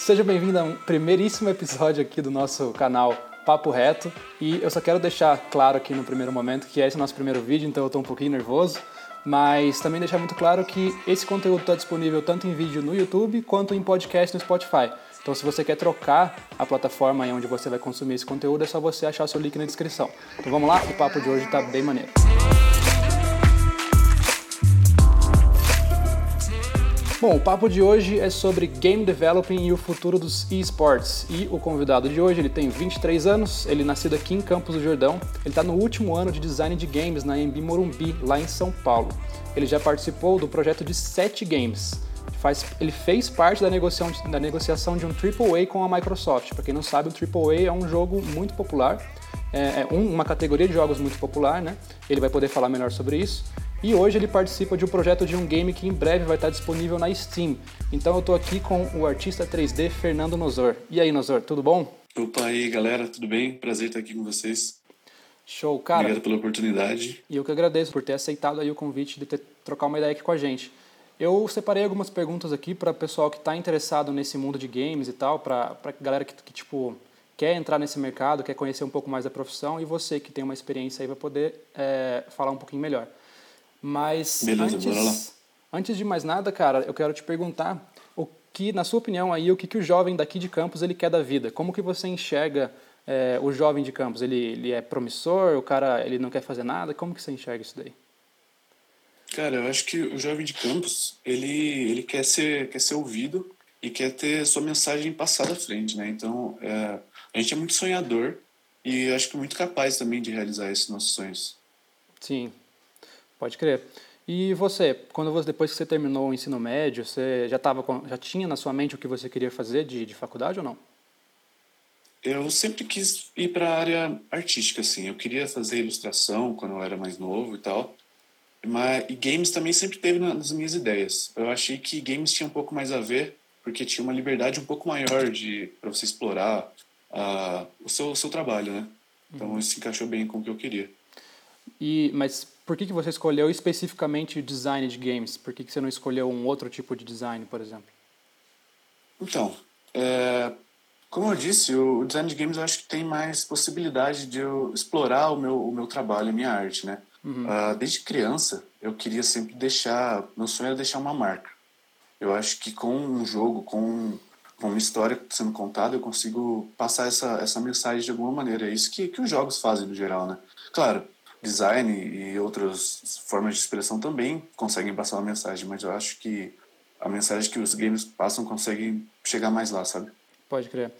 Seja bem-vindo a um primeiríssimo episódio aqui do nosso canal Papo Reto. E eu só quero deixar claro aqui no primeiro momento que esse é o nosso primeiro vídeo, então eu estou um pouquinho nervoso. Mas também deixar muito claro que esse conteúdo está disponível tanto em vídeo no YouTube quanto em podcast no Spotify. Então, se você quer trocar a plataforma onde você vai consumir esse conteúdo, é só você achar o seu link na descrição. Então, vamos lá? O papo de hoje está bem maneiro. Bom, o papo de hoje é sobre game developing e o futuro dos esports. E o convidado de hoje, ele tem 23 anos, ele é nascido aqui em Campos do Jordão. Ele está no último ano de design de games na Embi Morumbi, lá em São Paulo. Ele já participou do projeto de 7 games. Faz, ele fez parte da negociação, da negociação de um AAA com a Microsoft. Para quem não sabe, o AAA é um jogo muito popular, é, é uma categoria de jogos muito popular, né? Ele vai poder falar melhor sobre isso. E hoje ele participa de um projeto de um game que em breve vai estar disponível na Steam. Então eu estou aqui com o artista 3D Fernando Nozor. E aí, Nozor, tudo bom? Opa, aí galera, tudo bem? Prazer estar aqui com vocês. Show, cara. Obrigado pela oportunidade. E eu que agradeço por ter aceitado aí o convite de ter, trocar uma ideia aqui com a gente. Eu separei algumas perguntas aqui para o pessoal que está interessado nesse mundo de games e tal, para a galera que, que, tipo, quer entrar nesse mercado, quer conhecer um pouco mais da profissão, e você que tem uma experiência aí vai poder é, falar um pouquinho melhor. Mas Beleza, antes, antes de mais nada, cara, eu quero te perguntar o que, na sua opinião, aí, o que, que o jovem daqui de Campos ele quer da vida? Como que você enxerga é, o jovem de Campos? Ele, ele é promissor? O cara ele não quer fazer nada? Como que você enxerga isso daí? Cara, eu acho que o jovem de Campos ele, ele quer ser quer ser ouvido e quer ter sua mensagem passada à frente, né? Então é, a gente é muito sonhador e acho que muito capaz também de realizar esses nossos sonhos. Sim, Pode crer. E você, quando você, depois que você terminou o ensino médio, você já tava já tinha na sua mente o que você queria fazer de, de faculdade ou não? Eu sempre quis ir para a área artística, assim. Eu queria fazer ilustração quando eu era mais novo e tal. Mas e games também sempre teve nas minhas ideias. Eu achei que games tinha um pouco mais a ver, porque tinha uma liberdade um pouco maior de para você explorar uh, o seu o seu trabalho, né? Então uhum. isso se encaixou bem com o que eu queria. E mas por que, que você escolheu especificamente o design de games? Por que, que você não escolheu um outro tipo de design, por exemplo? Então, é, como eu disse, o design de games eu acho que tem mais possibilidade de eu explorar o meu, o meu trabalho, a minha arte, né? Uhum. Uh, desde criança, eu queria sempre deixar... Meu sonho era deixar uma marca. Eu acho que com um jogo, com, com uma história sendo contada, eu consigo passar essa, essa mensagem de alguma maneira. É isso que, que os jogos fazem no geral, né? Claro, design e outras formas de expressão também conseguem passar uma mensagem, mas eu acho que a mensagem que os games passam consegue chegar mais lá, sabe? Pode crer.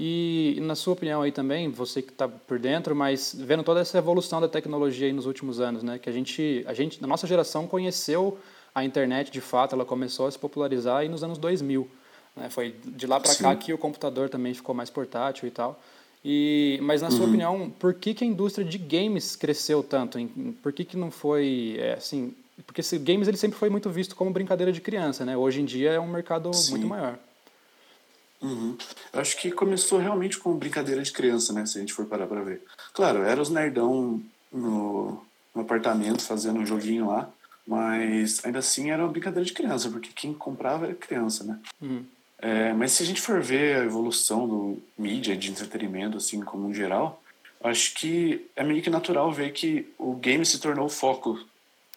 E na sua opinião aí também, você que está por dentro, mas vendo toda essa evolução da tecnologia aí nos últimos anos, né, que a gente, a gente, na nossa geração conheceu a internet de fato, ela começou a se popularizar aí nos anos 2000, né? Foi de lá para cá que o computador também ficou mais portátil e tal. E, mas na sua uhum. opinião, por que, que a indústria de games cresceu tanto? Por que, que não foi é, assim? Porque esse, games ele sempre foi muito visto como brincadeira de criança, né? Hoje em dia é um mercado Sim. muito maior. Uhum. Eu acho que começou realmente com brincadeira de criança, né? Se a gente for parar para ver. Claro, era os nerdão no, no apartamento fazendo um joguinho lá, mas ainda assim era uma brincadeira de criança, porque quem comprava era criança, né? Uhum. É, mas se a gente for ver a evolução do mídia, de entretenimento, assim, como um geral, acho que é meio que natural ver que o game se tornou o foco,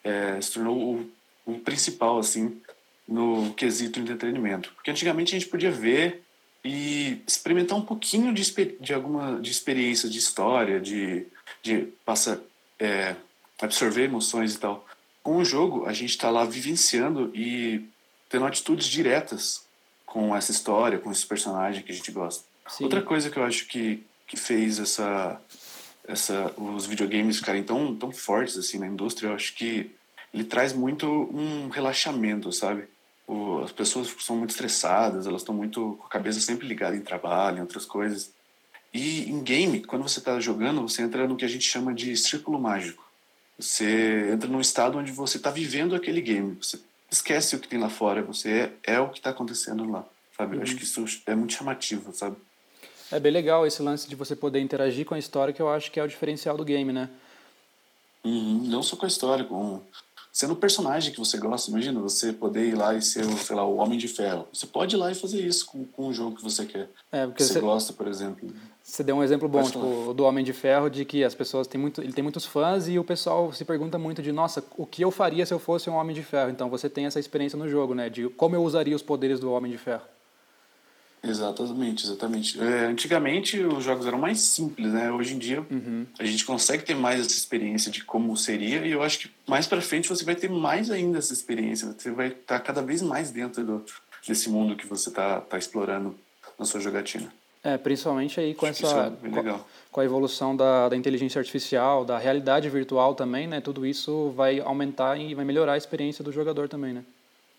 é, se tornou o, o, principal, assim, no quesito entretenimento. Porque antigamente a gente podia ver e experimentar um pouquinho de, de alguma de experiência, de história, de, de passa, é, absorver emoções e tal. Com o jogo, a gente está lá vivenciando e tendo atitudes diretas com essa história, com esse personagem que a gente gosta. Sim. Outra coisa que eu acho que, que fez essa, essa, os videogames ficarem tão, tão fortes assim na indústria, eu acho que ele traz muito um relaxamento, sabe? O, as pessoas são muito estressadas, elas estão muito com a cabeça sempre ligada em trabalho, em outras coisas. E em game, quando você está jogando, você entra no que a gente chama de círculo mágico. Você entra num estado onde você está vivendo aquele game. Você esquece o que tem lá fora, você é, é o que está acontecendo lá, sabe? Uhum. Eu acho que isso é muito chamativo, sabe? É bem legal esse lance de você poder interagir com a história, que eu acho que é o diferencial do game, né? Uhum. Não só com a história, com sendo o personagem que você gosta. Imagina você poder ir lá e ser, sei lá, o Homem de Ferro. Você pode ir lá e fazer isso com, com o jogo que você quer. É, você, você gosta, por exemplo. Você deu um exemplo bom, tipo, do Homem de Ferro, de que as pessoas têm muito, ele tem muitos fãs e o pessoal se pergunta muito de, nossa, o que eu faria se eu fosse um Homem de Ferro? Então você tem essa experiência no jogo, né, de como eu usaria os poderes do Homem de Ferro. Exatamente, exatamente. É, antigamente os jogos eram mais simples, né? Hoje em dia uhum. a gente consegue ter mais essa experiência de como seria e eu acho que mais para frente você vai ter mais ainda essa experiência. Você vai estar tá cada vez mais dentro do, desse mundo que você está tá explorando na sua jogatina. É, principalmente aí com acho essa é com, com, a evolução da, da inteligência artificial, da realidade virtual também, né? Tudo isso vai aumentar e vai melhorar a experiência do jogador também, né?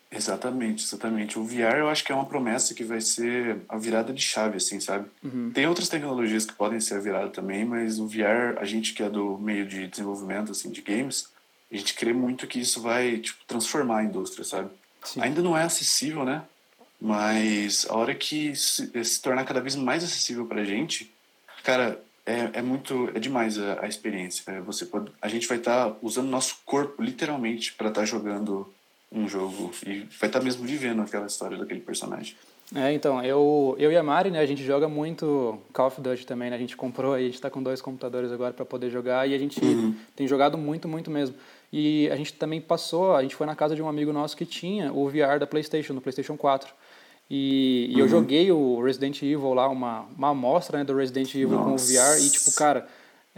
Exatamente, exatamente. O VR eu acho que é uma promessa que vai ser a virada de chave, assim, sabe? Uhum. Tem outras tecnologias que podem ser a virada também, mas o VR, a gente que é do meio de desenvolvimento, assim, de games, a gente crê muito que isso vai, tipo, transformar a indústria, sabe? Sim. Ainda não é acessível, né? Mas a hora que se, se tornar cada vez mais acessível pra gente, cara, é, é muito, é demais a, a experiência. Você pode, a gente vai estar tá usando nosso corpo, literalmente, para estar tá jogando um jogo e vai estar tá mesmo vivendo aquela história daquele personagem. É, então, eu, eu e a Mari, né, a gente joga muito Call of Duty também, né, a gente comprou aí, a gente está com dois computadores agora para poder jogar e a gente uhum. tem jogado muito, muito mesmo. E a gente também passou, a gente foi na casa de um amigo nosso que tinha o VR da PlayStation, no PlayStation 4. E, e uhum. eu joguei o Resident Evil lá, uma, uma amostra né, do Resident Evil Nossa. com o VR e, tipo, cara,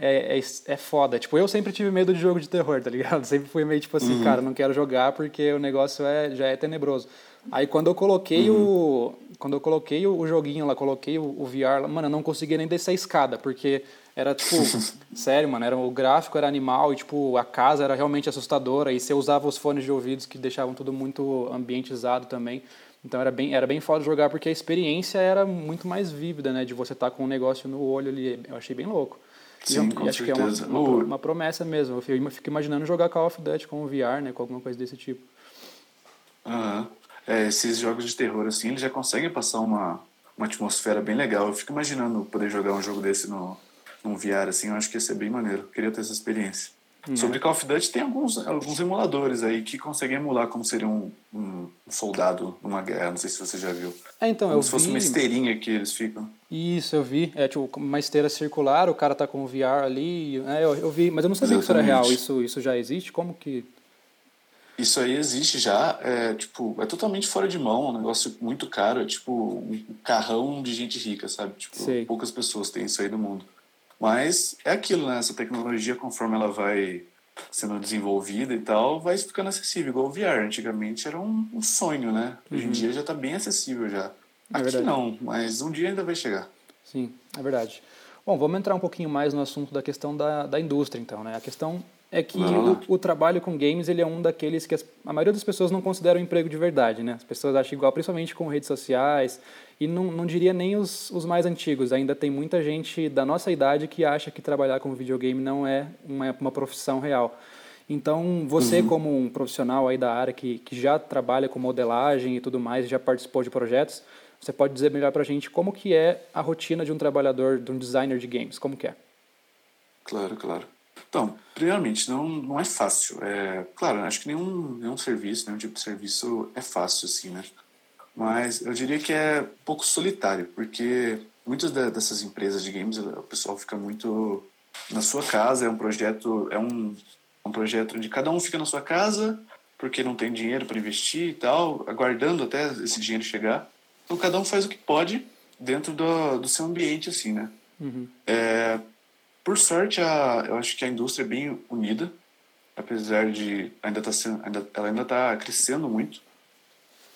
é, é, é foda. Tipo, eu sempre tive medo de jogo de terror, tá ligado? Sempre fui meio tipo assim, uhum. cara, não quero jogar porque o negócio é, já é tenebroso. Aí quando eu coloquei uhum. o. Quando eu coloquei o joguinho lá, coloquei o, o VR lá, mano, eu não conseguia nem descer a escada, porque era tipo, sério, mano, era, o gráfico era animal e tipo, a casa era realmente assustadora, e você usava os fones de ouvidos que deixavam tudo muito ambientizado também. Então era bem, era bem foda jogar porque a experiência era muito mais vívida, né? De você estar tá com um negócio no olho ali. Eu achei bem louco. Sim, e, com acho certeza. que é uma, uma, uma, promessa mesmo. Eu fico imaginando jogar Call of Duty com o VR, né? Com alguma coisa desse tipo. Uhum. É, esses jogos de terror, assim, eles já conseguem passar uma, uma atmosfera bem legal. Eu fico imaginando poder jogar um jogo desse no, num VR, assim, eu acho que ia ser bem maneiro. Eu queria ter essa experiência. Uhum. Sobre Call of Duty, tem alguns, alguns emuladores aí que conseguem emular como seria um, um soldado numa guerra. Não sei se você já viu. É, então, como eu se vi... fosse uma esteirinha que eles ficam. Isso, eu vi. É tipo uma esteira circular, o cara tá com o VR ali. É, eu, eu vi, mas eu não sabia Exatamente. que isso era real. Isso, isso já existe? Como que. Isso aí existe já, é, tipo, é totalmente fora de mão, um negócio muito caro, é tipo um carrão de gente rica, sabe? Tipo, Sei. poucas pessoas têm isso aí no mundo. Mas é aquilo, né? Essa tecnologia, conforme ela vai sendo desenvolvida e tal, vai ficando acessível, igual o VR. Antigamente era um, um sonho, né? Hoje uhum. em dia já está bem acessível já. É Aqui verdade. não, mas um dia ainda vai chegar. Sim, é verdade. Bom, vamos entrar um pouquinho mais no assunto da questão da, da indústria, então, né? A questão é que o, o, trabalho com games ele é um daqueles que as, a maioria das pessoas não considera um emprego de verdade, né? As pessoas acham igual, principalmente com redes sociais, e não, não diria nem os, os mais antigos. Ainda tem muita gente da nossa idade que acha que trabalhar com videogame não é uma, uma profissão real. Então, você uhum. como um profissional aí da área que, que já trabalha com modelagem e tudo mais, já participou de projetos, você pode dizer melhor para a gente como que é a rotina de um trabalhador, de um designer de games, como que é? Claro, claro. Então, primeiramente, não, não é fácil. É, claro, acho que nenhum, nenhum serviço, nenhum tipo de serviço é fácil, assim, né? Mas eu diria que é um pouco solitário, porque muitas dessas empresas de games, o pessoal fica muito na sua casa, é um projeto, é um, um projeto onde cada um fica na sua casa, porque não tem dinheiro para investir e tal, aguardando até esse dinheiro chegar. Então cada um faz o que pode dentro do, do seu ambiente, assim, né? Uhum. É, por sorte, a, eu acho que a indústria é bem unida, apesar de ainda tá sendo, ainda, ela ainda está crescendo muito,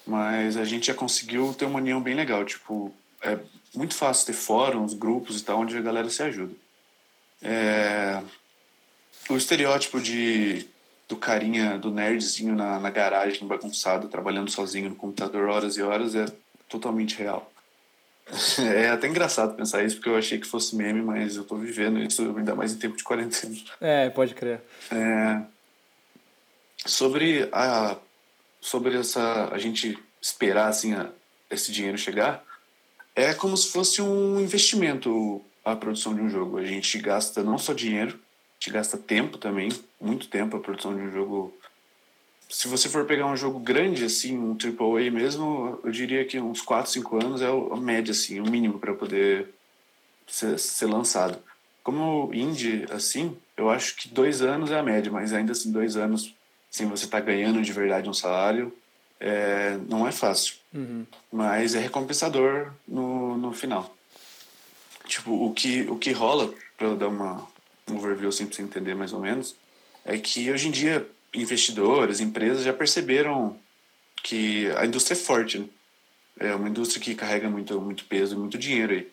mas a gente já conseguiu ter uma união bem legal. Tipo, é muito fácil ter fóruns, grupos e tal, onde a galera se ajuda. É, o estereótipo de do carinha, do nerdzinho na, na garagem bagunçado, trabalhando sozinho no computador horas e horas é totalmente real. É até engraçado pensar isso, porque eu achei que fosse meme, mas eu tô vivendo isso ainda mais em tempo de quarentena. É, pode crer. É, sobre a sobre essa a gente esperar assim a, esse dinheiro chegar, é como se fosse um investimento a produção de um jogo. A gente gasta não só dinheiro, a gente gasta tempo também, muito tempo. A produção de um jogo se você for pegar um jogo grande, assim, um AAA mesmo, eu diria que uns 4, 5 anos é a média, assim, o mínimo para poder ser, ser, lançado. Como indie, assim, eu acho que dois anos é a média, mas ainda assim, dois anos, sem você estar tá ganhando de verdade um salário, é, não é fácil. Uhum. Mas é recompensador no, no final. Tipo, o que, o que rola, para dar uma, um overview assim, pra você entender mais ou menos, é que hoje em dia investidores, empresas já perceberam que a indústria é forte, né? É uma indústria que carrega muito, muito peso e muito dinheiro aí.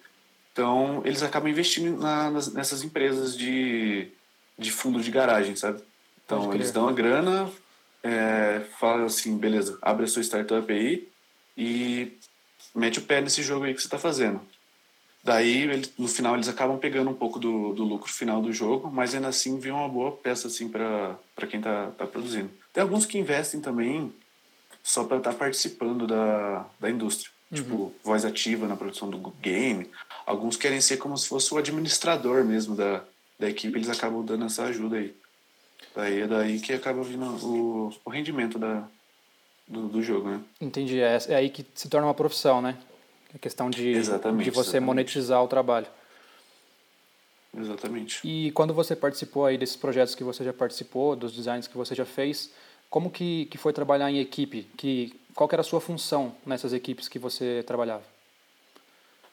Então, eles acabam investindo na, nas, nessas empresas de, de fundo de garagem, sabe? Então, eles dão a grana, é, falam assim, beleza, abre a sua startup aí e mete o pé nesse jogo aí que você está fazendo. Daí, ele, no final, eles acabam pegando um pouco do, do lucro final do jogo, mas ainda assim vem uma boa peça assim, para quem está tá produzindo. Tem alguns que investem também só para estar tá participando da, da indústria. Uhum. Tipo, voz ativa na produção do game. Alguns querem ser como se fosse o administrador mesmo da, da equipe, eles acabam dando essa ajuda aí. Daí é daí que acaba vindo o, o rendimento da, do, do jogo, né? Entendi. É, é aí que se torna uma profissão, né? É questão de, exatamente, de você exatamente. monetizar o trabalho. Exatamente. E quando você participou aí desses projetos que você já participou, dos designs que você já fez, como que, que foi trabalhar em equipe? Que, qual que era a sua função nessas equipes que você trabalhava?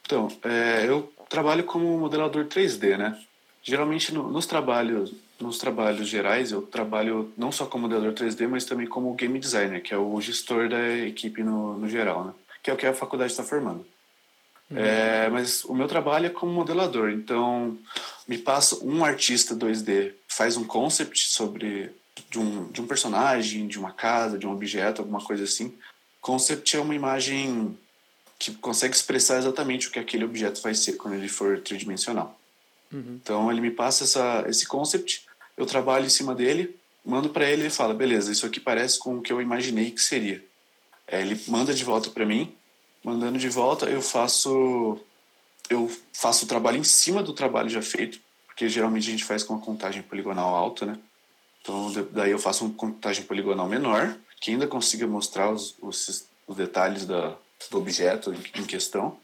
Então, é, eu trabalho como modelador 3D, né? Geralmente no, nos trabalhos nos trabalhos gerais eu trabalho não só como modelador 3D, mas também como game designer, que é o gestor da equipe no, no geral, né? Que é o que a faculdade está formando. Uhum. É, mas o meu trabalho é como modelador, então me passa um artista 2D, faz um concept sobre de um, de um personagem, de uma casa, de um objeto, alguma coisa assim. Concept é uma imagem que consegue expressar exatamente o que aquele objeto vai ser quando ele for tridimensional. Uhum. Então ele me passa essa, esse concept, eu trabalho em cima dele, mando para ele e ele fala, beleza, isso aqui parece com o que eu imaginei que seria. É, ele manda de volta para mim, mandando de volta eu faço eu faço o trabalho em cima do trabalho já feito, porque geralmente a gente faz com uma contagem poligonal alta, né? Então daí eu faço uma contagem poligonal menor, que ainda consiga mostrar os, os, os detalhes da, do objeto em, questão.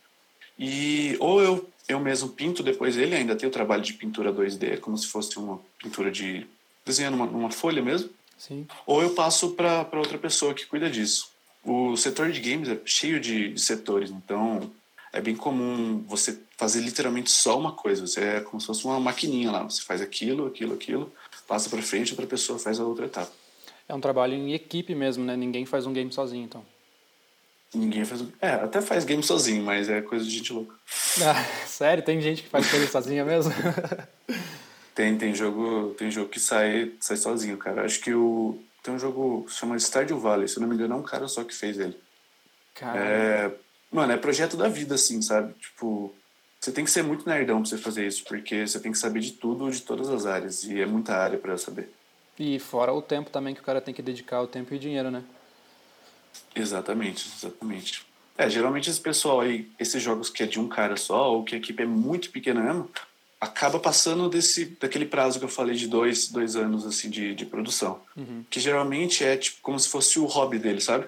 E ou eu eu mesmo pinto depois ele, ainda tem o trabalho de pintura 2D, como se fosse uma pintura de desenhando uma, uma folha mesmo. Sim. Ou eu passo para outra pessoa que cuida disso o setor de games é cheio de, setores, então é bem comum você fazer literalmente só uma coisa. Você é como se fosse uma maquininha lá. Você faz aquilo, aquilo, aquilo, passa para frente, outra pessoa faz a outra etapa. É um trabalho em equipe mesmo, né? Ninguém faz um game sozinho, então. Ninguém faz. É, até faz game sozinho, mas é coisa de gente louca. Ah, sério? Tem gente que faz coisa sozinha mesmo? tem, tem jogo, tem jogo que sai, sai sozinho, cara. Acho que o tem um jogo que se chama Stardew Valley, se não me engano, é um cara só que fez ele. Caramba. É, mano, é projeto da vida, assim, sabe? Tipo, você tem que ser muito nerdão pra você fazer isso, porque você tem que saber de tudo, de todas as áreas, e é muita área para saber. E fora o tempo também que o cara tem que dedicar, o tempo e dinheiro, né? Exatamente, exatamente. É, geralmente esse pessoal aí, esses jogos que é de um cara só, ou que a equipe é muito pequena mesmo, acaba passando desse daquele prazo que eu falei de dois, dois anos assim de, de produção. Uhum. que geralmente é tipo como se fosse o hobby dele sabe?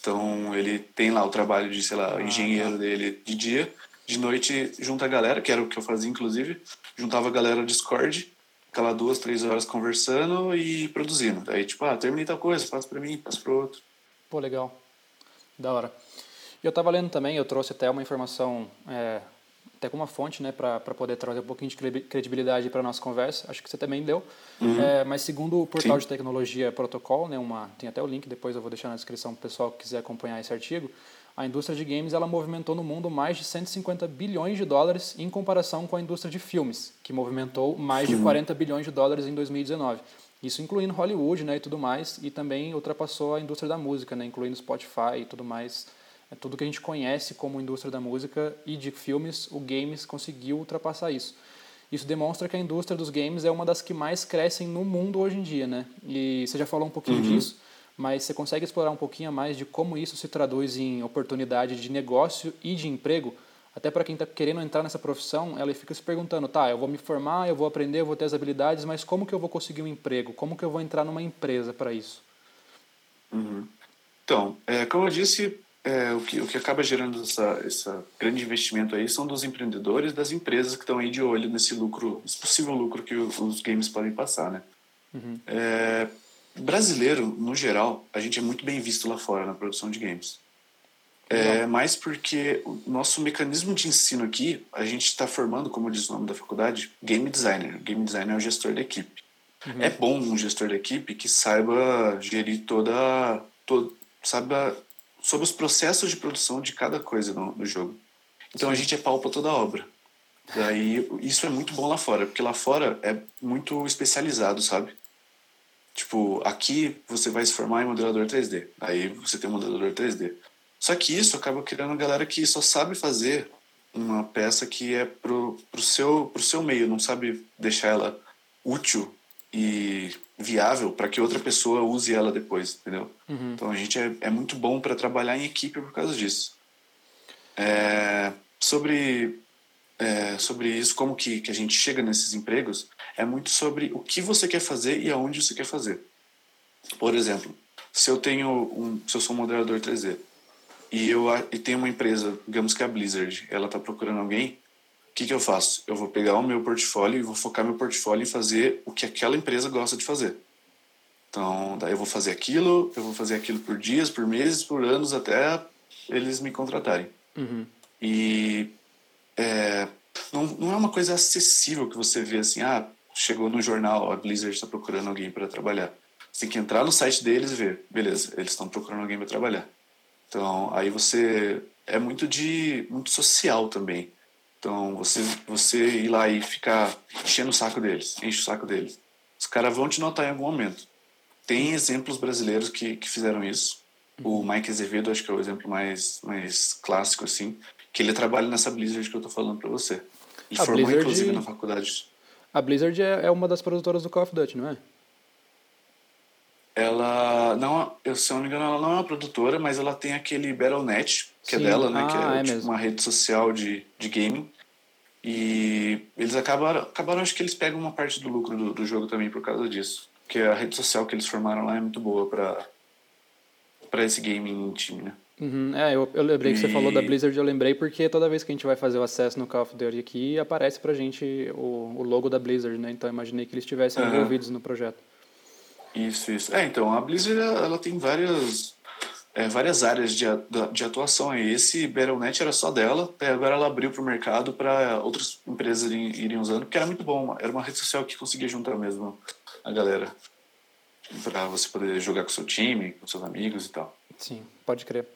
Então ele tem lá o trabalho de sei lá ah, engenheiro tá. dele de dia de noite junta a galera que era o que eu fazia inclusive juntava a galera no Discord aquela duas três horas conversando e produzindo. Daí tipo ah terminei tal coisa faz para mim faz para outro. Pô legal. Da hora. Eu estava lendo também eu trouxe até uma informação é até como uma fonte, né, para poder trazer um pouquinho de credibilidade para a nossa conversa. Acho que você também deu. Uhum. É, mas segundo o portal Sim. de tecnologia Protocol, né, uma, tem até o link, depois eu vou deixar na descrição para o pessoal que quiser acompanhar esse artigo, a indústria de games ela movimentou no mundo mais de 150 bilhões de dólares em comparação com a indústria de filmes, que movimentou mais de 40 bilhões de dólares em 2019. Isso incluindo Hollywood né, e tudo mais, e também ultrapassou a indústria da música, né, incluindo Spotify e tudo mais tudo que a gente conhece como indústria da música e de filmes, o games conseguiu ultrapassar isso. Isso demonstra que a indústria dos games é uma das que mais crescem no mundo hoje em dia, né? E você já falou um pouquinho uhum. disso, mas você consegue explorar um pouquinho mais de como isso se traduz em oportunidade de negócio e de emprego? Até para quem está querendo entrar nessa profissão, ela fica se perguntando, tá, eu vou me formar, eu vou aprender, eu vou ter as habilidades, mas como que eu vou conseguir um emprego? Como que eu vou entrar numa empresa para isso? Uhum. Então, é, como eu disse, é, o, que, o que acaba gerando essa, esse grande investimento aí são dos empreendedores, das empresas que estão aí de olho nesse lucro, esse possível lucro que os games podem passar, né? Uhum. É, brasileiro, no geral, a gente é muito bem visto lá fora na produção de games. É, mais porque o nosso mecanismo de ensino aqui, a gente está formando, como diz o nome da faculdade, game designer. Game designer é o gestor da equipe. Uhum. É bom um gestor da equipe que saiba gerir toda, todo, saiba sobre os processos de produção de cada coisa no, no jogo. Então Sim. a gente é pau para toda a obra. Daí isso é muito bom lá fora, porque lá fora é muito especializado, sabe? Tipo, aqui você vai se formar em modelador 3D. Aí você tem um modelador 3D. Só que isso acaba criando uma galera que só sabe fazer uma peça que é pro, pro, seu, pro seu meio, não sabe deixar ela útil e viável para que outra pessoa use ela depois, entendeu? Uhum. Então a gente é, é muito bom para trabalhar em equipe por causa disso. É, sobre é, sobre isso, como que, que a gente chega nesses empregos, é muito sobre o que você quer fazer e aonde você quer fazer. Por exemplo, se eu tenho um, se eu sou um moderador 3D e eu e tenho uma empresa, digamos que é a Blizzard, ela está procurando alguém que, que eu faço? Eu vou pegar o meu portfólio e vou focar meu portfólio em fazer o que aquela empresa gosta de fazer. Então, daí eu vou fazer aquilo, eu vou fazer aquilo por dias, por meses, por anos, até eles me contratarem. Uhum. E é, não, não é uma coisa acessível que você vê assim, ah, chegou no jornal, a Blizzard está procurando alguém para trabalhar. Você tem que entrar no site deles e ver, beleza, eles estão procurando alguém para trabalhar. Então, aí você é muito de muito social também. Então, você, você ir lá e ficar enchendo o saco deles, enche o saco deles. Os caras vão te notar em algum momento. Tem exemplos brasileiros que, que fizeram isso. O Mike Azevedo, acho que é o exemplo mais, mais clássico, assim, que ele trabalha nessa Blizzard que eu tô falando para você. Ele a formou, Blizzard, inclusive, na faculdade. A Blizzard é, é uma das produtoras do Call of Duty, não é? Ela não, eu, se eu não me engano, ela não é uma produtora, mas ela tem aquele Battle.net, que é Sim. é dela, né? Ah, que é, é tipo, uma rede social de, de gaming. E eles acabaram, acabaram, acho que eles pegam uma parte do lucro do, do jogo também por causa disso. Porque a rede social que eles formaram lá é muito boa para para esse gaming time, né? Uhum. É, eu, eu lembrei e... que você falou da Blizzard, eu lembrei porque toda vez que a gente vai fazer o acesso no Call of Duty aqui, aparece pra gente o, o logo da Blizzard, né? Então imaginei que eles estivessem uhum. envolvidos no projeto. Isso, isso. É, então, a Blizzard, ela tem várias é, várias áreas de, de atuação. E esse Battle.net era só dela, e agora ela abriu para o mercado para outras empresas irem, irem, usando, porque era muito bom. Era uma rede social que conseguia juntar mesmo a galera para você poder jogar com seu time, com seus amigos e tal. Sim, pode crer.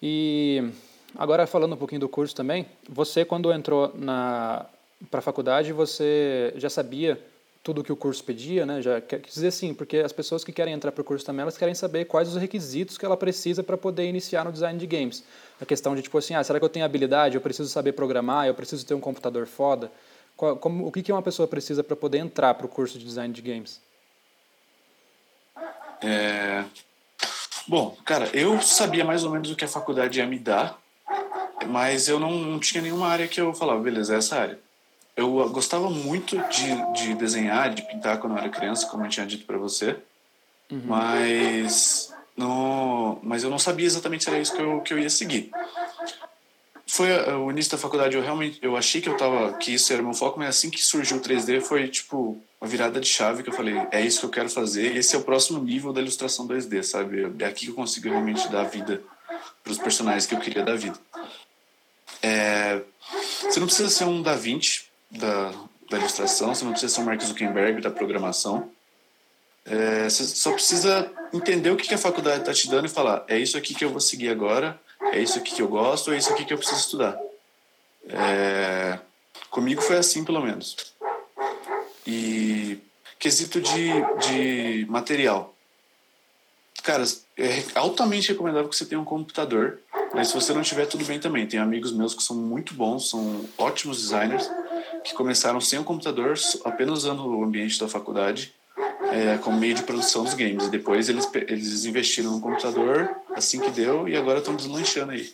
E agora falando um pouquinho do curso também, você quando entrou na para faculdade, você já sabia tudo que o curso pedia, né? Já quer dizer assim, porque as pessoas que querem entrar para o curso também, elas querem saber quais os requisitos que ela precisa para poder iniciar no design de games. A questão de tipo assim, ah, será que eu tenho habilidade? Eu preciso saber programar? Eu preciso ter um computador foda? Qual, como, o que que uma pessoa precisa para poder entrar para o curso de design de games? É... Bom, cara, eu sabia mais ou menos o que a faculdade ia me dar, mas eu não, não tinha nenhuma área que eu falava, beleza, é essa área eu gostava muito de, de desenhar, de pintar quando eu era criança, como eu tinha dito para você, uhum. mas não, mas eu não sabia exatamente se era isso que eu, que eu ia seguir. Foi o início da faculdade, eu realmente eu achei que eu tava que isso era meu foco, mas assim que surgiu o 3D foi tipo uma virada de chave que eu falei, é isso que eu quero fazer, esse é o próximo nível da ilustração 2D, sabe? É aqui que eu consigo realmente dar vida para os personagens que eu queria dar vida. É, você não precisa ser um Da Vinci da, da ilustração, você não precisa ser o Mark Zuckerberg da programação. É, você só precisa entender o que, que a faculdade está te dando e falar: é isso aqui que eu vou seguir agora, é isso aqui que eu gosto, é isso aqui que eu preciso estudar. É, comigo foi assim, pelo menos. E quesito de, de material. Cara, é altamente recomendável que você tenha um computador, mas se você não tiver, tudo bem também. Tem amigos meus que são muito bons, são ótimos designers, que começaram sem o computador, apenas usando o ambiente da faculdade é, como meio de produção dos games. E depois eles, eles investiram no computador assim que deu e agora estão deslanchando aí.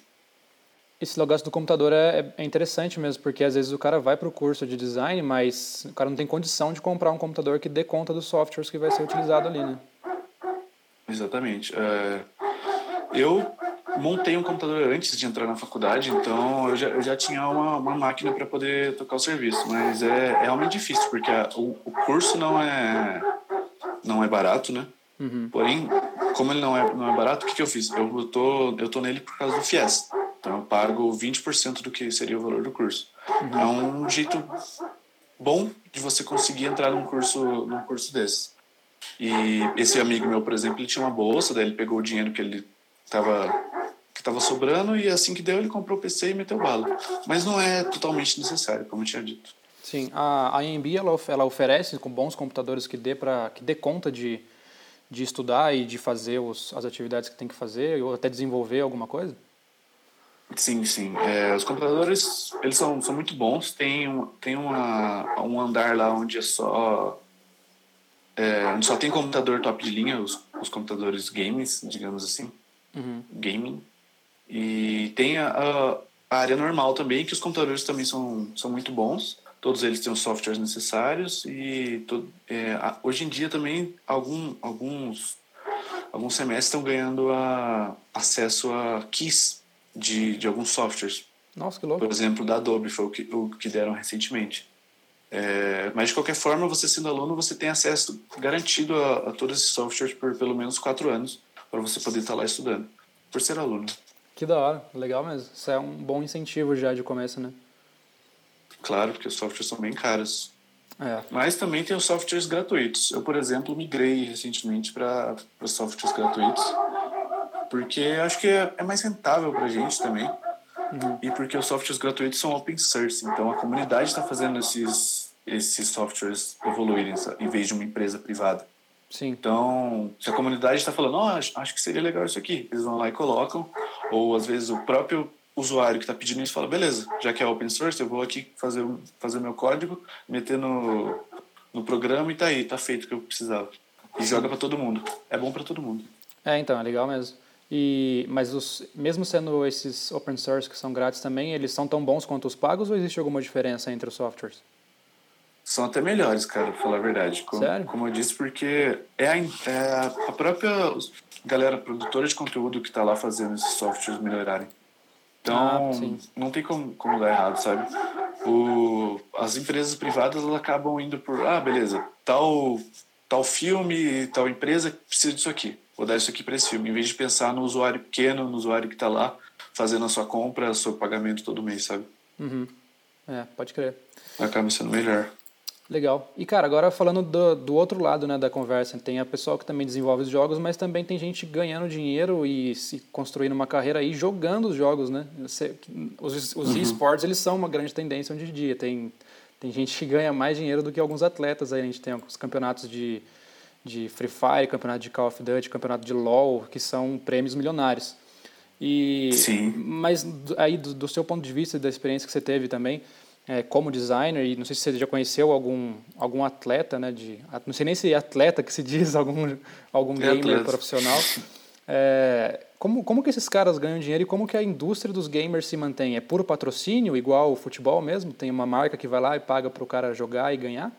Esse negócio do computador é, é interessante mesmo, porque às vezes o cara vai para o curso de design, mas o cara não tem condição de comprar um computador que dê conta dos softwares que vai ser utilizado ali, né? Exatamente. É, eu montei um computador antes de entrar na faculdade, então eu já, eu já tinha uma, uma máquina para poder tocar o serviço, mas é, é realmente difícil, porque a, o, o, curso não é, não é barato, né? Uhum. Porém, como ele não é, não é barato, o que, que eu fiz? Eu tô, eu tô nele por causa do FIES. Então eu pago 20% do que seria o valor do curso. Uhum. É um jeito bom de você conseguir entrar num curso, num curso desse. E esse amigo meu, por exemplo, ele tinha uma bolsa, daí ele pegou o dinheiro que ele estava que estava sobrando e assim que deu ele comprou o PC e meteu bala. Mas não é totalmente necessário, como eu tinha dito. Sim, a, AMB ela, ela oferece com bons computadores que dê para que dê conta de, de estudar e de fazer os, as atividades que tem que fazer ou até desenvolver alguma coisa. Sim, sim. É, os computadores eles são, são muito bons. Tem, um, tem uma, um andar lá onde é só é, onde só tem computador top de linha, os, os computadores games, digamos assim, uhum. gaming. E tem a, a, área normal também, que os computadores também são, são muito bons. Todos eles têm os softwares necessários e é, hoje em dia também algum, alguns, alguns semestres estão ganhando a, acesso a keys de, de alguns softwares. Nossa, que louco. Por exemplo, da Adobe foi o que, o que deram recentemente. É, mas de qualquer forma, você sendo aluno, você tem acesso garantido a, a todos esses softwares por pelo menos quatro anos para você poder estar lá estudando, por ser aluno. Que da hora, legal mesmo. Isso é um bom incentivo já de começo, né? Claro, porque os softwares são bem caros. É. Mas também tem os softwares gratuitos. Eu, por exemplo, migrei recentemente para softwares gratuitos, porque acho que é, é mais rentável para a gente também. Uhum. E porque os softwares gratuitos são open source, então a comunidade está fazendo esses, esses softwares evoluírem em vez de uma empresa privada. Sim. Então, se a comunidade está falando, oh, acho, acho que seria legal isso aqui, eles vão lá e colocam, ou às vezes o próprio usuário que está pedindo isso fala, beleza, já que é open source, eu vou aqui fazer fazer meu código, meter no, no programa e tá aí, tá feito o que eu precisava. E joga para todo mundo. É bom para todo mundo. É, então, é legal mesmo. E, mas os, mesmo sendo esses open source que são grátis também, eles são tão bons quanto os pagos ou existe alguma diferença entre os softwares? São até melhores, cara, pra falar a verdade. Como, Sério? Como eu disse, porque é a, é a própria galera produtora de conteúdo que está lá fazendo esses softwares melhorarem. Então, ah, não tem como, como dar errado, sabe? O, as empresas privadas elas acabam indo por, ah, beleza, tal, tal filme, tal empresa precisa disso aqui vou dar isso aqui para esse filme, em vez de pensar no usuário pequeno, no usuário que está lá fazendo a sua compra, o seu pagamento todo mês, sabe? Uhum. É, pode crer. Acaba sendo melhor. Legal. E, cara, agora falando do, do outro lado né, da conversa, tem a pessoa que também desenvolve os jogos, mas também tem gente ganhando dinheiro e se construindo uma carreira aí jogando os jogos, né? Os, os uhum. esportes, eles são uma grande tendência hoje em dia. Tem, tem gente que ganha mais dinheiro do que alguns atletas aí. A gente tem os campeonatos de de Free Fire, campeonato de Call of Duty, campeonato de LoL, que são prêmios milionários. E, Sim. Mas aí, do, do seu ponto de vista, da experiência que você teve também, é, como designer, e não sei se você já conheceu algum, algum atleta, né, de, não sei nem se é atleta que se diz, algum, algum é gamer atleta. profissional. É, como, como que esses caras ganham dinheiro e como que a indústria dos gamers se mantém? É puro patrocínio, igual o futebol mesmo? Tem uma marca que vai lá e paga para o cara jogar e ganhar?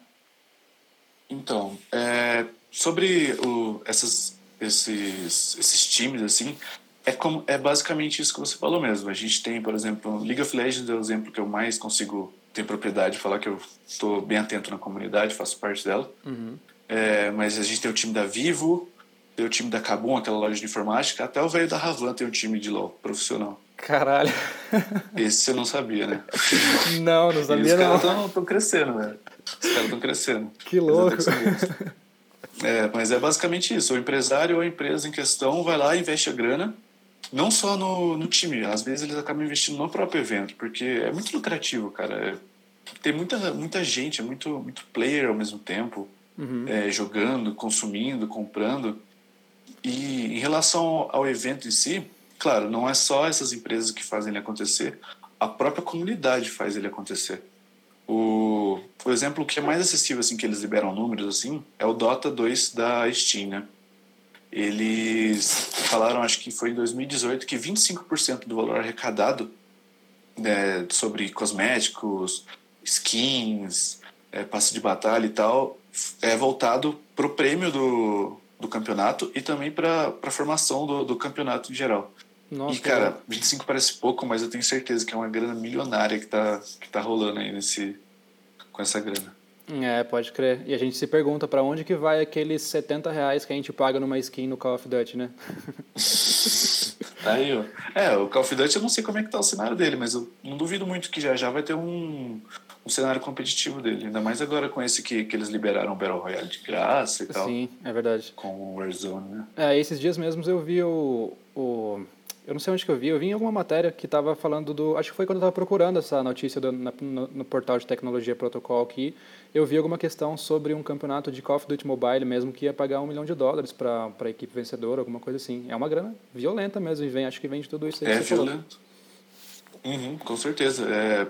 Então, é, Sobre o, essas, esses, esses times, assim, é, como, é basicamente isso que você falou mesmo. A gente tem, por exemplo, League of Legends é o exemplo que eu mais consigo ter propriedade de falar que eu estou bem atento na comunidade, faço parte dela. Uhum. É, mas a gente tem o time da Vivo, tem o time da Kabum, aquela loja de informática, até o velho da Ravan tem um time de LoL profissional. Caralho. Esse você não sabia, né? Não, não sabia e os não. estão crescendo, velho. Os caras estão crescendo. Que louco. É, mas é basicamente isso. O empresário ou a empresa em questão vai lá investe a grana, não só no, no time, às vezes eles acabam investindo no próprio evento, porque é muito lucrativo, cara. É, tem muita, muita gente, é muito, muito player ao mesmo tempo, uhum. é, jogando, consumindo, comprando. E em relação ao evento em si, claro, não é só essas empresas que fazem ele acontecer, a própria comunidade faz ele acontecer. O, o exemplo que é mais acessível, assim, que eles liberam números, assim, é o Dota 2 da Steam, né? Eles falaram, acho que foi em 2018, que 25% do valor arrecadado né, sobre cosméticos, skins, é, passe de batalha e tal, é voltado pro prêmio do, do campeonato e também para a formação do, do campeonato em geral. Nossa, e, cara, 25 parece pouco, mas eu tenho certeza que é uma grana milionária que tá, que tá rolando aí nesse, com essa grana. É, pode crer. E a gente se pergunta para onde que vai aqueles 70 reais que a gente paga numa skin no Call of Duty, né? aí, ó. É, o Call of Duty eu não sei como é que tá o cenário dele, mas eu não duvido muito que já já vai ter um, um cenário competitivo dele. Ainda mais agora com esse que, que eles liberaram o Battle Royale de graça e tal. Sim, é verdade. Com o Warzone, né? É, esses dias mesmos eu vi o, o eu não sei onde que eu vi, eu vi em alguma matéria que estava falando do. Acho que foi quando eu estava procurando essa notícia do, na, no, no, portal de tecnologia protocol aqui. Eu vi alguma questão sobre um campeonato de Call of Duty Mobile mesmo que ia pagar um milhão de dólares para a equipe vencedora, alguma coisa assim. É uma grana violenta mesmo, e vem, acho que vem de tudo isso aí. É violento. Uhum, com certeza. É,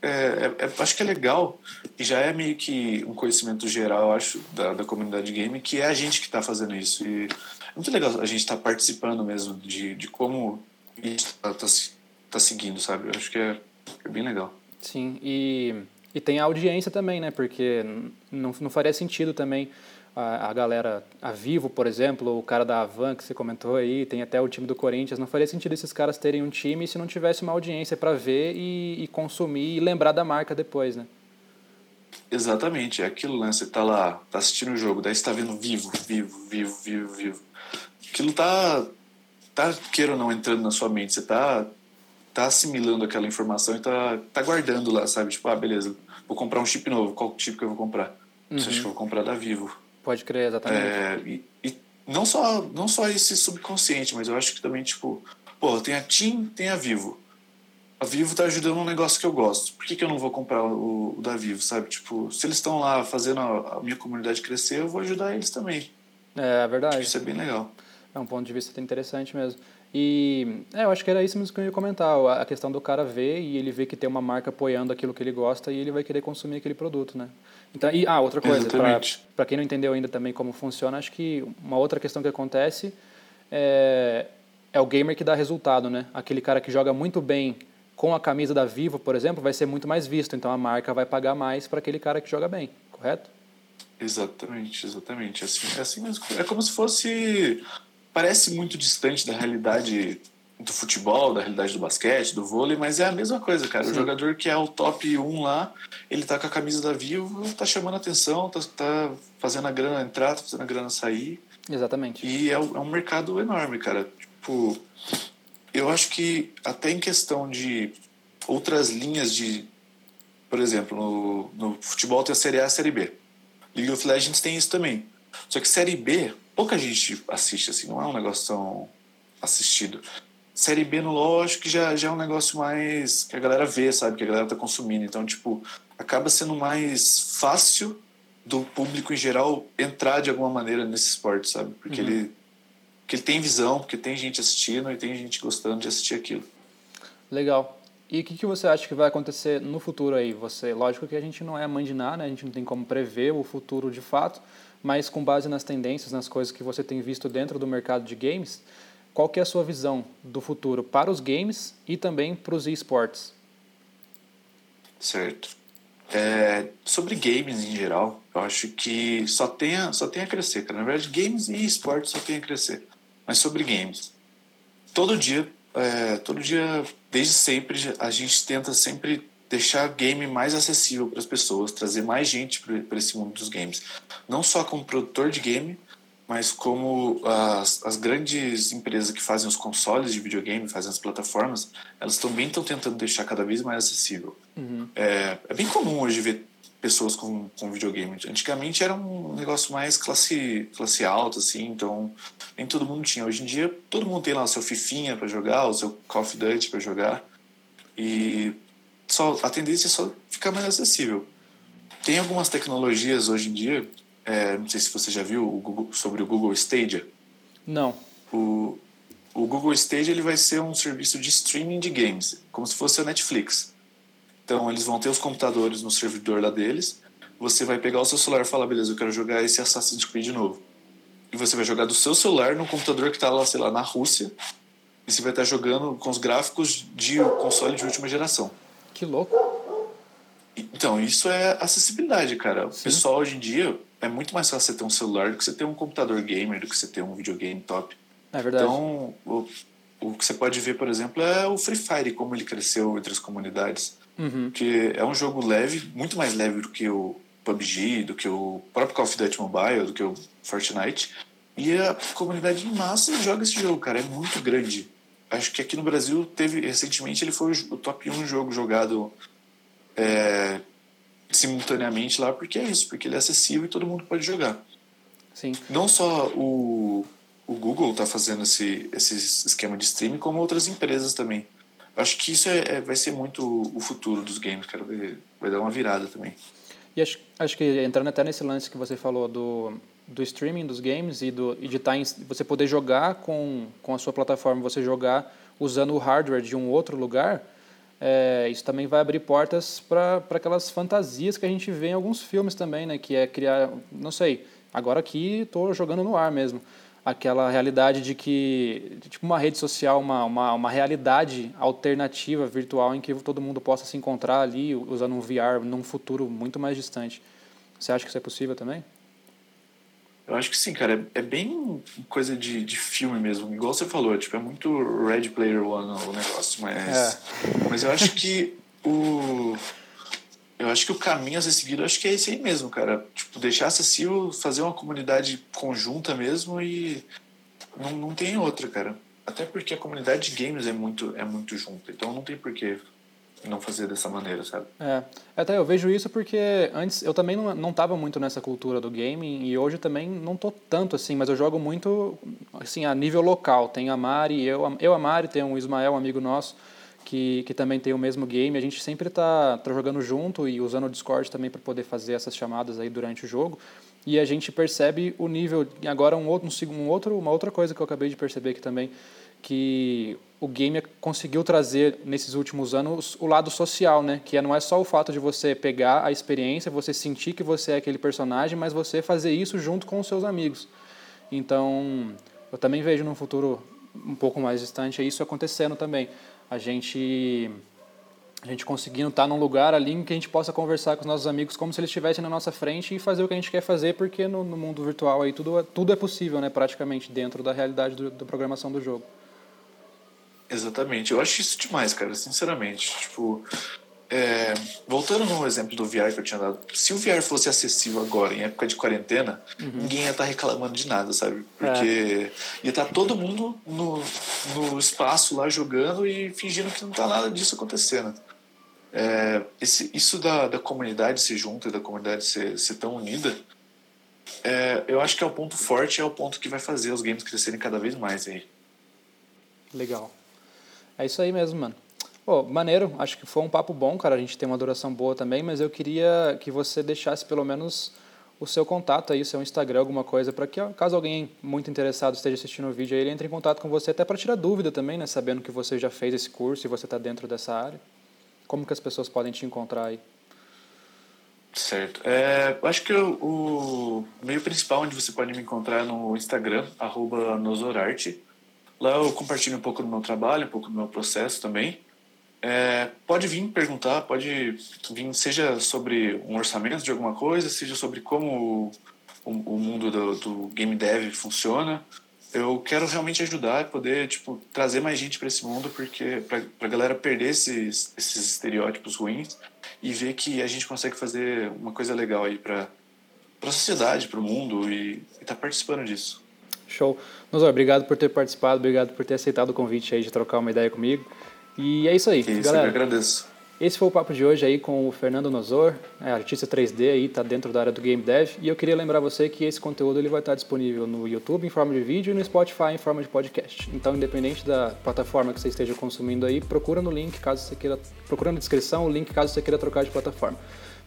é, é, é, acho que é legal, e já é meio que um conhecimento geral, acho, da, da comunidade game, que é a gente que está fazendo isso. E muito legal a gente estar tá participando mesmo de, de como isso está tá, tá seguindo, sabe? Eu acho que é, é bem legal. Sim, e, e tem a audiência também, né? Porque não, não faria sentido também a, a galera, a Vivo, por exemplo, o cara da Avan que você comentou aí, tem até o time do Corinthians, não faria sentido esses caras terem um time se não tivesse uma audiência para ver e, e consumir e lembrar da marca depois, né? Exatamente, é aquilo, né? Você tá lá, tá assistindo o jogo, daí você tá vendo vivo, vivo, vivo, vivo, vivo aquilo tá, tá, queira ou não, entrando na sua mente. Você tá, tá assimilando aquela informação e tá, tá guardando lá, sabe? Tipo, ah, beleza, vou comprar um chip novo. Qual chip que eu vou comprar? Uhum. Você acha que eu vou comprar da Vivo? Pode crer, exatamente. É, e, e, não, só, não só esse subconsciente, mas eu acho que também, tipo, pô, tem a TIM, tem a Vivo. A Vivo tá ajudando um negócio que eu gosto. Por que, que eu não vou comprar o, o da Vivo, sabe? Tipo, se eles estão lá fazendo a, a, minha comunidade crescer, eu vou ajudar eles também. É, é verdade. Isso é bem legal. É um ponto de vista interessante mesmo. E é, eu acho que era isso mesmo que eu ia comentar, a questão do cara ver e ele ver que tem uma marca apoiando aquilo que ele gosta e ele vai querer consumir aquele produto, né? Então, e, ah, outra coisa, para quem não entendeu ainda também como funciona, acho que uma outra questão que acontece é, é o gamer que dá resultado, né? Aquele cara que joga muito bem com a camisa da Vivo, por exemplo, vai ser muito mais visto, então a marca vai pagar mais para aquele cara que joga bem, correto? Exatamente, exatamente. É assim, é assim mesmo. É como se fosse parece muito distante da realidade do futebol, da realidade do basquete, do vôlei, mas é a mesma coisa, cara. Sim. O jogador que é o top 1 lá, ele tá com a camisa da Vivo, tá chamando atenção, tá, tá fazendo a grana entrar, tá fazendo a grana sair. Exatamente. E é, um mercado enorme, cara. Tipo, eu acho que até em questão de outras linhas de. Por exemplo, no, no futebol tem a Série A e a Série B. League of Legends tem isso também. Só que Série B, pouca gente assiste, assim, não é um negócio tão assistido. Série B no LoL, acho que já, já é um negócio mais que a galera vê, sabe? Que a galera tá consumindo. Então, tipo, acaba sendo mais fácil do público em geral entrar de alguma maneira nesse esporte, sabe? Porque uhum. ele porque ele tem visão, porque tem gente assistindo e tem gente gostando de assistir aquilo. Legal. E o que, que você acha que vai acontecer no futuro aí? Você, lógico que a gente não é mãe de nada, né? A gente não tem como prever o futuro de fato, mas com base nas tendências, nas coisas que você tem visto dentro do mercado de games, qual que é a sua visão do futuro para os games e também para os esportes? Certo. É, sobre games em geral, eu acho que só tem a, só tem a crescer, cara. Na verdade, games e esportes só tem a crescer. Mas sobre games, todo dia, é, todo dia, desde sempre, a gente tenta sempre deixar game mais acessível para as pessoas, trazer mais gente para esse mundo dos games. Não só como produtor de game, mas como as, as grandes empresas que fazem os consoles de videogame, fazem as plataformas, elas também estão tentando deixar cada vez mais acessível. Uhum. É, é bem comum hoje ver pessoas com, com videogame. Antigamente era um negócio mais classe, classe alta, assim, então nem todo mundo tinha. Hoje em dia todo mundo tem lá o seu Fifinha para jogar, o seu Call of Duty para jogar. E só, a tendência é só ficar mais acessível. Tem algumas tecnologias hoje em dia, é, não sei se você já viu o Google, sobre o Google Stadia. Não. O, o Google Stadia ele vai ser um serviço de streaming de games, como se fosse a Netflix. Então eles vão ter os computadores no servidor lá deles. Você vai pegar o seu celular e falar, beleza, eu quero jogar esse Assassin's Creed novo. E você vai jogar do seu celular no computador que está lá, sei lá, na Rússia. E você vai estar jogando com os gráficos de console de última geração. Que louco. Então, isso é acessibilidade, cara. O pessoal hoje em dia, é muito mais fácil você ter um celular do que você ter um computador gamer, do que você ter um videogame top. É verdade. Então, o, o que você pode ver, por exemplo, é o Free Fire, como ele cresceu entre as comunidades. Uhum. Que é um jogo leve, muito mais leve do que o PUBG, do que o próprio Call of Duty Mobile, do que o Fortnite. E a comunidade massa joga esse jogo, cara, é muito grande. Acho que aqui no Brasil teve, recentemente, ele foi o top 1 jogo jogado é, simultaneamente lá, porque é isso, porque ele é acessível e todo mundo pode jogar. Sim. Não só o, o Google está fazendo esse, esse esquema de streaming, como outras empresas também. Acho que isso é, é, vai ser muito o futuro dos games, cara. Vai, vai dar uma virada também. E acho, acho que entrando até nesse lance que você falou do, do streaming dos games e, do, e de tá em, você poder jogar com, com a sua plataforma, você jogar usando o hardware de um outro lugar, é, isso também vai abrir portas para aquelas fantasias que a gente vê em alguns filmes também, né? Que é criar, não sei, agora aqui estou jogando no ar mesmo, aquela realidade de que, tipo uma rede social, uma, uma, uma realidade alternativa virtual em que todo mundo possa se encontrar ali usando um VR num futuro muito mais distante. Você acha que isso é possível também? Eu acho que sim, cara. É, é bem coisa de, de filme mesmo. Igual você falou, tipo, é muito Red Player One o negócio, mas. É. Mas eu acho que o. Eu acho que o caminho a ser seguido acho que é esse aí mesmo, cara. Tipo, deixar acessível, fazer uma comunidade conjunta mesmo e não, não tem outra, cara. Até porque a comunidade de games é muito, é muito junta. Então não tem porquê não fazer dessa maneira, sabe? É, até eu vejo isso porque antes eu também não, não tava muito nessa cultura do gaming e hoje também não tô tanto assim, mas eu jogo muito assim a nível local. Tem a Mari, eu, eu a Mari, tem um Ismael, um amigo nosso, que, que também tem o mesmo game. A gente sempre tá, tá jogando junto e usando o Discord também para poder fazer essas chamadas aí durante o jogo. E a gente percebe o nível. Agora um outro, um outro, uma outra coisa que eu acabei de perceber aqui também que o game conseguiu trazer nesses últimos anos o lado social, né? Que não é só o fato de você pegar a experiência, você sentir que você é aquele personagem, mas você fazer isso junto com os seus amigos. Então, eu também vejo num futuro um pouco mais distante isso acontecendo também. A gente a gente conseguindo estar num lugar ali em que a gente possa conversar com os nossos amigos como se eles estivessem na nossa frente e fazer o que a gente quer fazer, porque no, no mundo virtual aí tudo, tudo é possível, né? Praticamente dentro da realidade da programação do jogo. Exatamente. Eu acho isso demais, cara, sinceramente. Tipo, é, voltando no exemplo do VR que eu tinha dado, se o VR fosse acessível agora, em época de quarentena, uhum. ninguém ia estar tá reclamando de nada, sabe? Porque é. ia estar tá todo mundo no, no espaço lá jogando e fingindo que não está nada disso acontecendo. É, esse, isso da, da comunidade se junta, da comunidade ser, ser tão unida, é, eu acho que é o ponto forte, é o ponto que vai fazer os games crescerem cada vez mais aí. Legal. É isso aí mesmo, mano. Pô, maneiro, acho que foi um papo bom, cara. A gente tem uma duração boa também, mas eu queria que você deixasse pelo menos o seu contato aí, o seu Instagram, alguma coisa, para que caso alguém muito interessado esteja assistindo o vídeo aí, ele entre em contato com você, até para tirar dúvida também, né? Sabendo que você já fez esse curso e você está dentro dessa área. Como que as pessoas podem te encontrar aí? Certo. É, acho que o, meio principal onde você pode me encontrar é no Instagram, arroba nosorarte. Lá eu compartilho um pouco do meu trabalho, um pouco do meu processo também. É, pode vir perguntar, pode vir, seja sobre um orçamento de alguma coisa, seja sobre como o, o mundo do, do, game dev funciona. Eu quero realmente ajudar e poder tipo, trazer mais gente para esse mundo, porque para a galera perder esses, esses estereótipos ruins e ver que a gente consegue fazer uma coisa legal aí para a sociedade, para o mundo e estar tá participando disso. Show. Nozor, obrigado por ter participado, obrigado por ter aceitado o convite aí de trocar uma ideia comigo. E é isso aí, isso, galera. Eu agradeço. Esse foi o papo de hoje aí com o Fernando Nozor, é, artista 3D aí, tá dentro da área do Game Dev. E eu queria lembrar você que esse conteúdo ele vai estar disponível no YouTube em forma de vídeo e no Spotify em forma de podcast. Então, independente da plataforma que você esteja consumindo aí, procura no link caso você queira, procura na descrição o link caso você queira trocar de plataforma.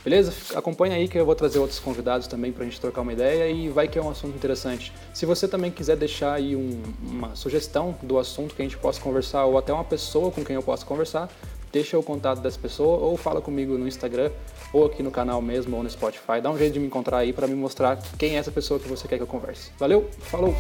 Beleza? Acompanha aí que eu vou trazer outros convidados também para a gente trocar uma ideia e vai que é um assunto interessante. Se você também quiser deixar aí um, uma sugestão do assunto que a gente possa conversar ou até uma pessoa com quem eu possa conversar, deixa o contato dessa pessoa ou fala comigo no Instagram ou aqui no canal mesmo ou no Spotify. Dá um jeito de me encontrar aí para me mostrar quem é essa pessoa que você quer que eu converse. Valeu, falou!